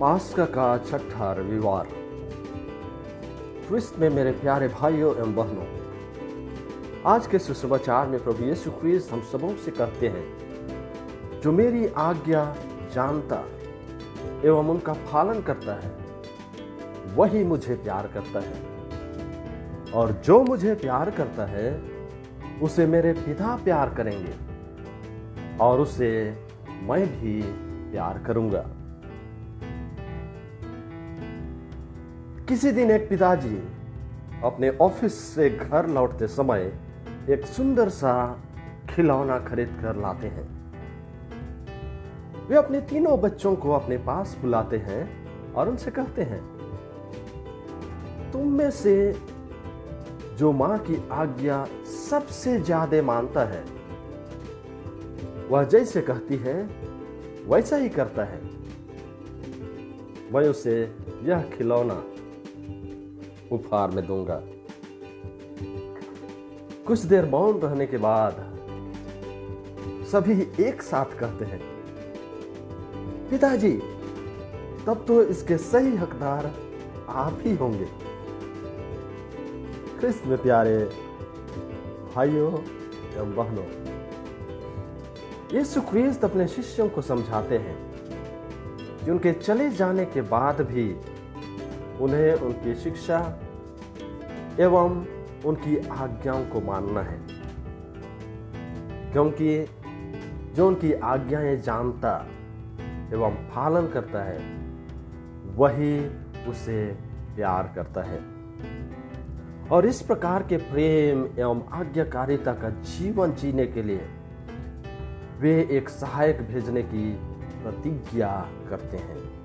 पास्का का छठा रविवार क्रिस्त में मेरे प्यारे भाइयों एवं बहनों, आज के सुसमाचार में प्रभु यीशु क्रिस्त हम सबों से कहते हैं, जो मेरी आज्ञा जानता एवं उनका पालन करता है, वही मुझे प्यार करता है। और जो मुझे प्यार करता है, उसे मेरे पिता प्यार करेंगे और उसे मैं भी प्यार करूँगा। किसी दिन एक पिताजी अपने ऑफ़िस से घर लौटते समय एक सुंदर सा खिलौना खरीद कर लाते हैं। वे अपने तीनों बच्चों को अपने पास बुलाते हैं और उनसे कहते हैं, तुम में से जो माँ की आज्ञा सबसे ज़्यादा मानता है, वह जैसे कहती है, वैसा ही करता है। मैं उसे यह खिलौना उपहार में दूँगा। कुछ देर मौन रहने के बाद सभी एक साथ कहते हैं, पिताजी, तब तो इसके सही हकदार आप ही होंगे। कृष्ण प्यारे भाइयों एवं बहनों, यीशु ख्रीस्त अपने शिष्यों को समझाते हैं कि उनके चले जाने के बाद भी उन्हें उनकी शिक्षा एवं उनकी आज्ञाओं को मानना है। क्योंकि जो उनकी आज्ञाएँ जानता एवं पालन करता है, वही उसे प्यार करता है। और इस प्रकार के प्रेम एवं आज्ञाकारिता का जीवन जीने के लिए वे एक सहायक भेजने की प्रतिज्ञा करते हैं।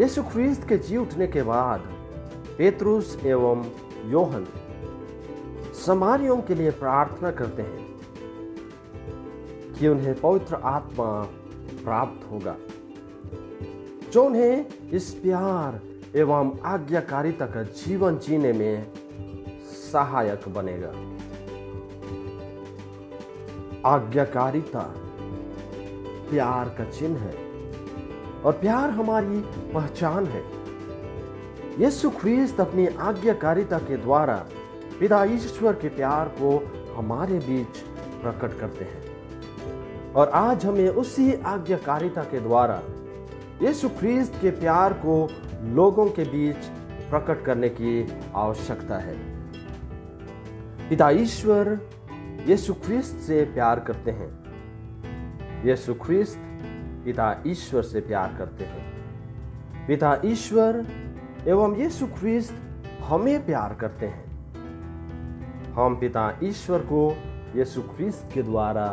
यीशु ख्रीस्त के जी उठने के बाद पेतरुस एवं योहन समारियों के लिए प्रार्थना करते हैं कि उन्हें पवित्र आत्मा प्राप्त होगा, जो उन्हें इस प्यार एवं आज्ञाकारिता का जीवन जीने में सहायक बनेगा। आज्ञाकारिता, प्यार का चिन्ह है। और प्यार हमारी पहचान है। यीशु ख्रीस्त अपनी आज्ञाकारिता के द्वारा पिता ईश्वर के प्यार को हमारे बीच प्रकट करते हैं। और आज हमें उसी आज्ञाकारिता के द्वारा यीशु ख्रीस्त के प्यार को लोगों के बीच प्रकट करने की आवश्यकता है। पिता ईश्वर यीशु ख्रीस्त से प्यार करते हैं। यीशु ख्रीस्त पिता ईश्वर से प्यार करते हैं। पिता ईश्वर एवं यीशु ख्रीस्त हमें प्यार करते हैं। हम पिता ईश्वर को यीशु ख्रीस्त के द्वारा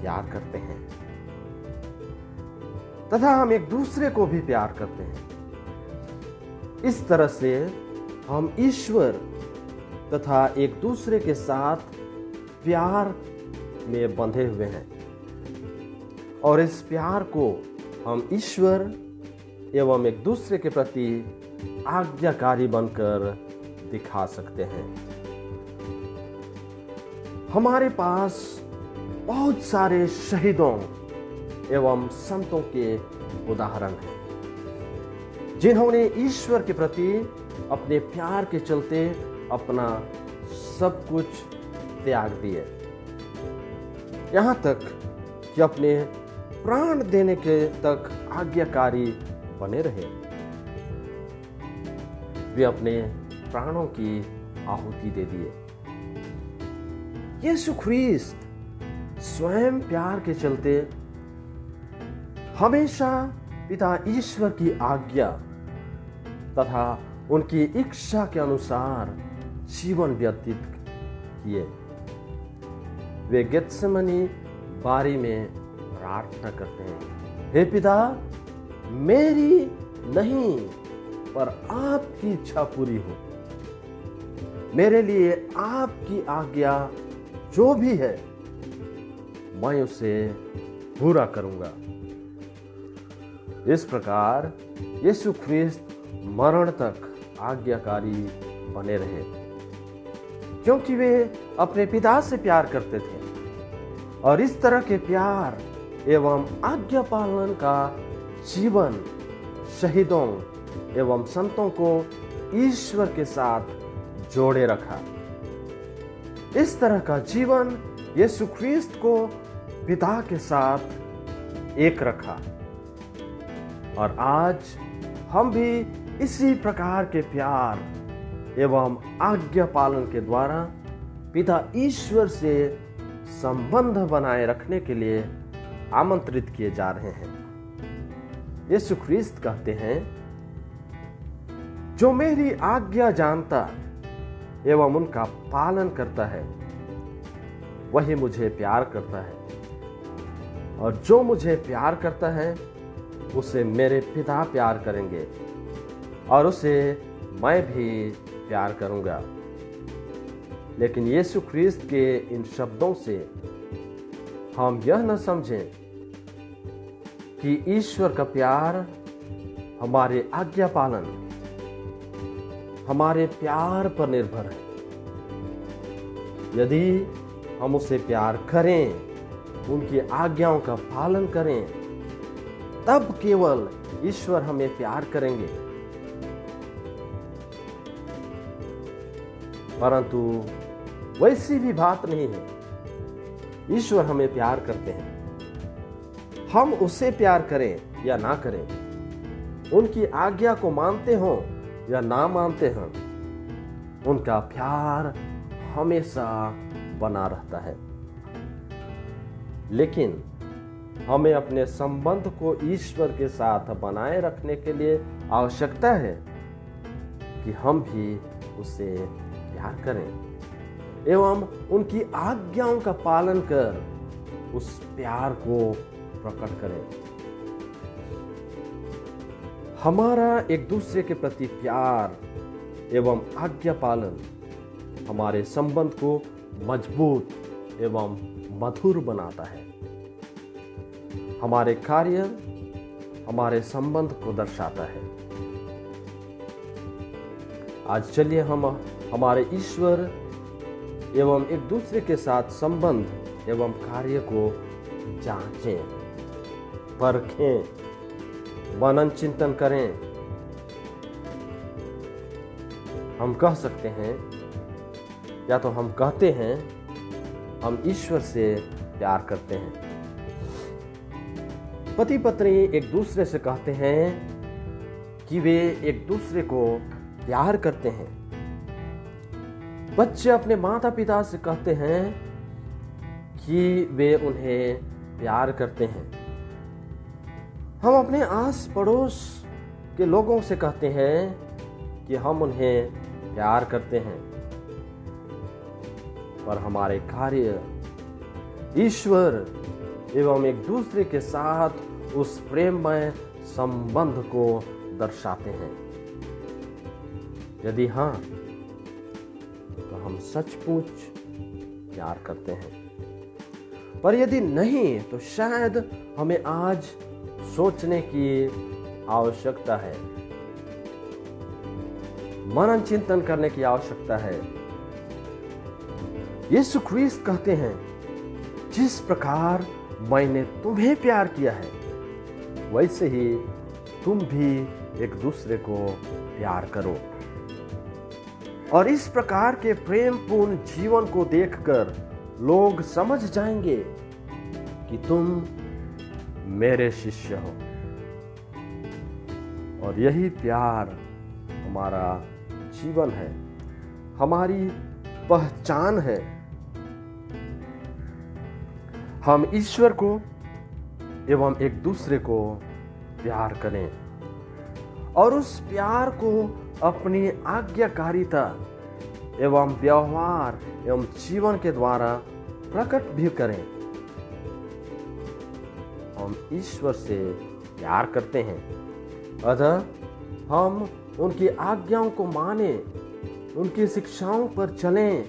प्यार करते हैं। तथा हम एक दूसरे को भी प्यार करते हैं। इस तरह से हम ईश्वर तथा एक दूसरे के साथ प्यार में बंधे हुए हैं। और इस प्यार को हम ईश्वर एवं एक दूसरे के प्रति आज्ञाकारी बनकर दिखा सकते हैं। हमारे पास बहुत सारे शहीदों एवं संतों के उदाहरण हैं, जिन्होंने ईश्वर के प्रति अपने प्यार के चलते अपना सब कुछ त्याग दिए। यहाँ तक कि अपने प्राण देने के तक आज्ञाकारी बने रहे। वे अपने प्राणों की आहुति दे दिए। यीशु ख्रीस्त स्वयं प्यार के चलते हमेशा पिता ईश्वर की आज्ञा तथा उनकी इच्छा के अनुसार जीवन व्यतीत किए। वे गेत्समनी बारी में प्रार्थना करते हैं। हे पिता, मेरी नहीं, पर आपकी इच्छा पूरी हो। मेरे लिए आपकी आज्ञा जो भी है, मैं उसे पूरा करूँगा। इस प्रकार यीशु ख्रिस्त मरण तक आज्ञाकारी बने रहे। क्योंकि वे अपने पिता से प्यार करते थे और इस तरह के प्यार एवं आज्ञा पालन का जीवन शहीदों एवं संतों को ईश्वर के साथ जोड़े रखा। इस तरह का जीवन यीशु ख्रीस्त को पिता के साथ एक रखा। और आज हम भी इसी प्रकार के प्यार एवं आज्ञा पालन के द्वारा पिता ईश्वर से संबंध बनाए रखने के लिए आमंत्रित किए जा रहे हैं। यीशु ख्रीस्त कहते हैं, जो मेरी आज्ञा जानता एवं उनका पालन करता है, वही मुझे प्यार करता है। और जो मुझे प्यार करता है, उसे मेरे पिता प्यार करेंगे और उसे मैं भी प्यार करूँगा। लेकिन यीशु ख्रीस्त के इन शब्दों से हम यह न समझें कि ईश्वर का प्यार हमारे आज्ञा पालन, हमारे प्यार पर निर्भर है। यदि हम उसे प्यार करें, उनकी आज्ञाओं का पालन करें, तब केवल ईश्वर हमें प्यार करेंगे। परंतु वैसी भी बात नहीं है। ईश्वर हमें प्यार करते हैं। हम उससे प्यार करें या ना करें, उनकी आज्ञा को मानते हो या ना मानते हैं, उनका प्यार हमेशा बना रहता है। लेकिन हमें अपने संबंध को ईश्वर के साथ बनाए रखने के लिए आवश्यकता है कि हम भी उसे प्यार करें। एवं उनकी आज्ञाओं का पालन कर उस प्यार को प्रकट करें। हमारा एक दूसरे के प्रति प्यार एवं आज्ञा पालन हमारे संबंध को मज़बूत एवं मधुर बनाता है। हमारे कार्य हमारे संबंध को दर्शाता है। आज चलिए हम हमारे ईश्वर एवं एक दूसरे के साथ संबंध एवं कार्य को जांचें, परखें मनन चिंतन करें। हम कह सकते हैं, या तो हम कहते हैं, हम ईश्वर से प्यार करते हैं। पति पत्नी एक दूसरे से कहते हैं कि वे एक दूसरे को प्यार करते हैं। बच्चे अपने माता पिता से कहते हैं कि वे उन्हें प्यार करते हैं। हम अपने आस पड़ोस के लोगों से कहते हैं कि हम उन्हें प्यार करते हैं। पर हमारे कार्य ईश्वर एवं एक दूसरे के साथ उस प्रेममय संबंध को दर्शाते हैं। यदि हाँ हम सचमुच प्यार करते हैं। पर यदि नहीं तो शायद हमें आज सोचने की आवश्यकता है। मनन चिंतन करने की आवश्यकता है। ये सुख्रीस्त कहते हैं, जिस प्रकार मैंने तुम्हें प्यार किया है, वैसे ही तुम भी एक दूसरे को प्यार करो। और इस प्रकार के प्रेम पूर्ण जीवन को देखकर लोग समझ जाएँगे कि तुम मेरे शिष्य हो। और यही प्यार हमारा जीवन है। हमारी पहचान है। हम ईश्वर को एवं एक दूसरे को प्यार करें। और उस प्यार को अपनी आज्ञाकारिता एवं व्यवहार एवं जीवन के द्वारा प्रकट भी करें। हम ईश्वर से प्यार करते हैं। अतः हम उनकी आज्ञाओं को माने, उनकी शिक्षाओं पर चलें,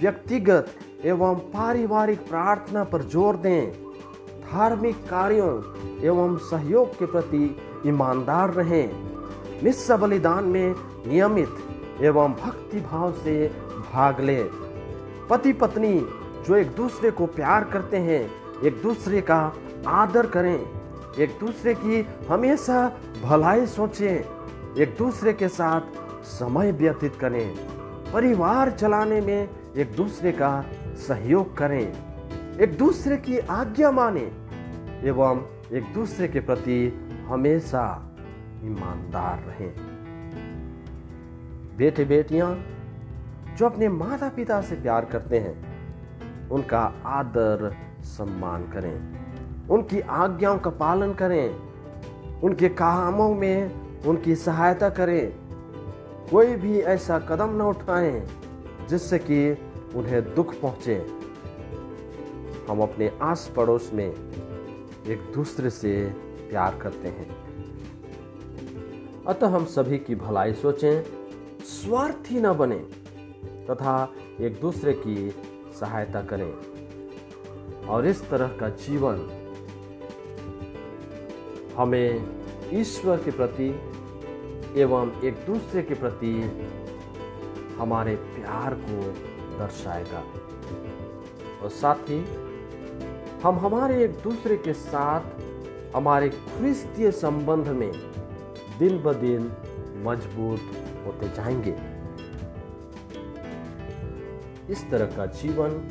व्यक्तिगत एवं पारिवारिक प्रार्थना पर ज़ोर दें, धार्मिक कार्यों एवं सहयोग के प्रति ईमानदार रहें। निस्सा बलिदान में नियमित एवं भक्ति भाव से भाग लें। पति पत्नी जो एक दूसरे को प्यार करते हैं, एक दूसरे का आदर करें, एक दूसरे की हमेशा भलाई सोचें, एक दूसरे के साथ समय व्यतीत करें, परिवार चलाने में एक दूसरे का सहयोग करें, एक दूसरे की आज्ञा माने, एवं एक दूसरे के प्रति हमेशा ईमानदार रहें। बेटे बेटियाँ जो अपने माता पिता से प्यार करते हैं, उनका आदर सम्मान करें, उनकी आज्ञाओं का पालन करें, उनके कामों में उनकी सहायता करें। कोई भी ऐसा कदम न उठाएँ जिससे कि उन्हें दुख पहुँचे। हम अपने आस पड़ोस में एक दूसरे से प्यार करते हैं। अतः हम सभी की भलाई सोचें, स्वार्थी न बने, तथा एक दूसरे की सहायता करें, और इस तरह का जीवन हमें ईश्वर के प्रति एवं एक दूसरे के प्रति हमारे प्यार को दर्शाएगा। और साथ ही हम हमारे एक दूसरे के साथ हमारे ख्रिस्तीय संबंध में दिन ब दिन मज़बूत होते जाएँगे। इस तरह का जीवन,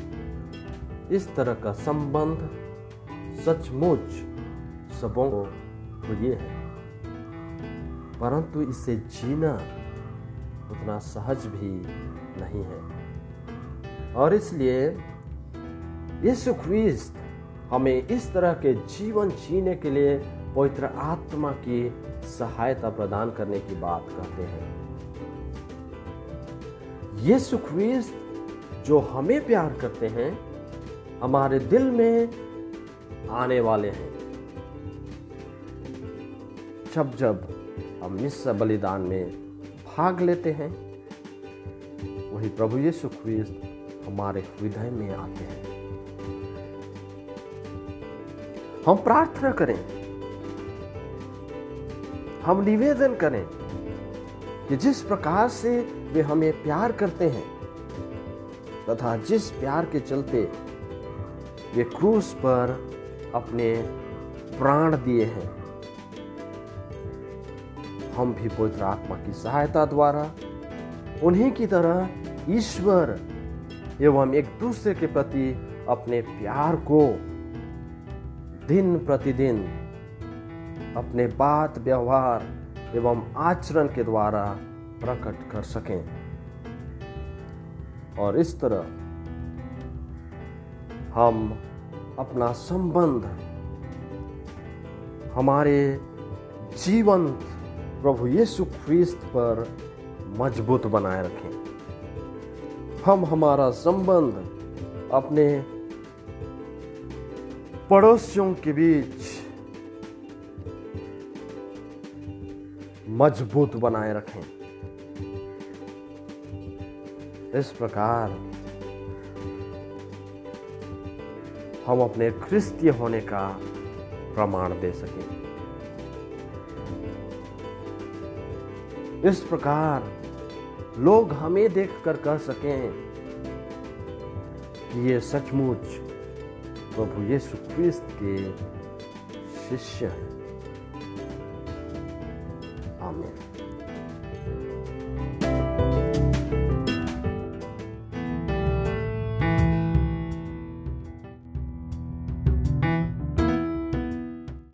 इस तरह का संबंध सचमुच सबों को प्रिय है। परंतु इसे जीना उतना सहज भी नहीं है। और इसलिए यीशु ख्रीस्त हमें इस तरह के जीवन जीने के लिए पवित्र आत्मा की सहायता प्रदान करने की बात करते हैं। यीशु ख्रीस्त जो हमें प्यार करते हैं, हमारे दिल में आने वाले हैं। जब जब हम निस्सा बलिदान में भाग लेते हैं, वही प्रभु यीशु ख्रीस्त हमारे हृदय में आते हैं। हम प्रार्थना करें। हम निवेदन करें कि जिस प्रकार से वे हमें प्यार करते हैं तथा जिस प्यार के चलते वे क्रूस पर अपने प्राण दिए हैं, हम भी पवित्र आत्मा की सहायता द्वारा उन्हीं की तरह ईश्वर एवं एक दूसरे के प्रति अपने प्यार को दिन प्रतिदिन अपने बात, व्यवहार एवं आचरण के द्वारा प्रकट कर सकें। और इस तरह हम अपना संबंध, हमारे जीवंत प्रभु यीशु ख्रीस्त पर मज़बूत बनाए रखें। हम हमारा संबंध अपने पड़ोसियों के बीच मज़बूत बनाए रखें। इस प्रकार हम अपने क्रिस्तीय होने का प्रमाण दे सकें। इस प्रकार लोग हमें देखकर कह सकें कि ये सचमुच प्रभु यीशु क्रिस्त के शिष्य हैं।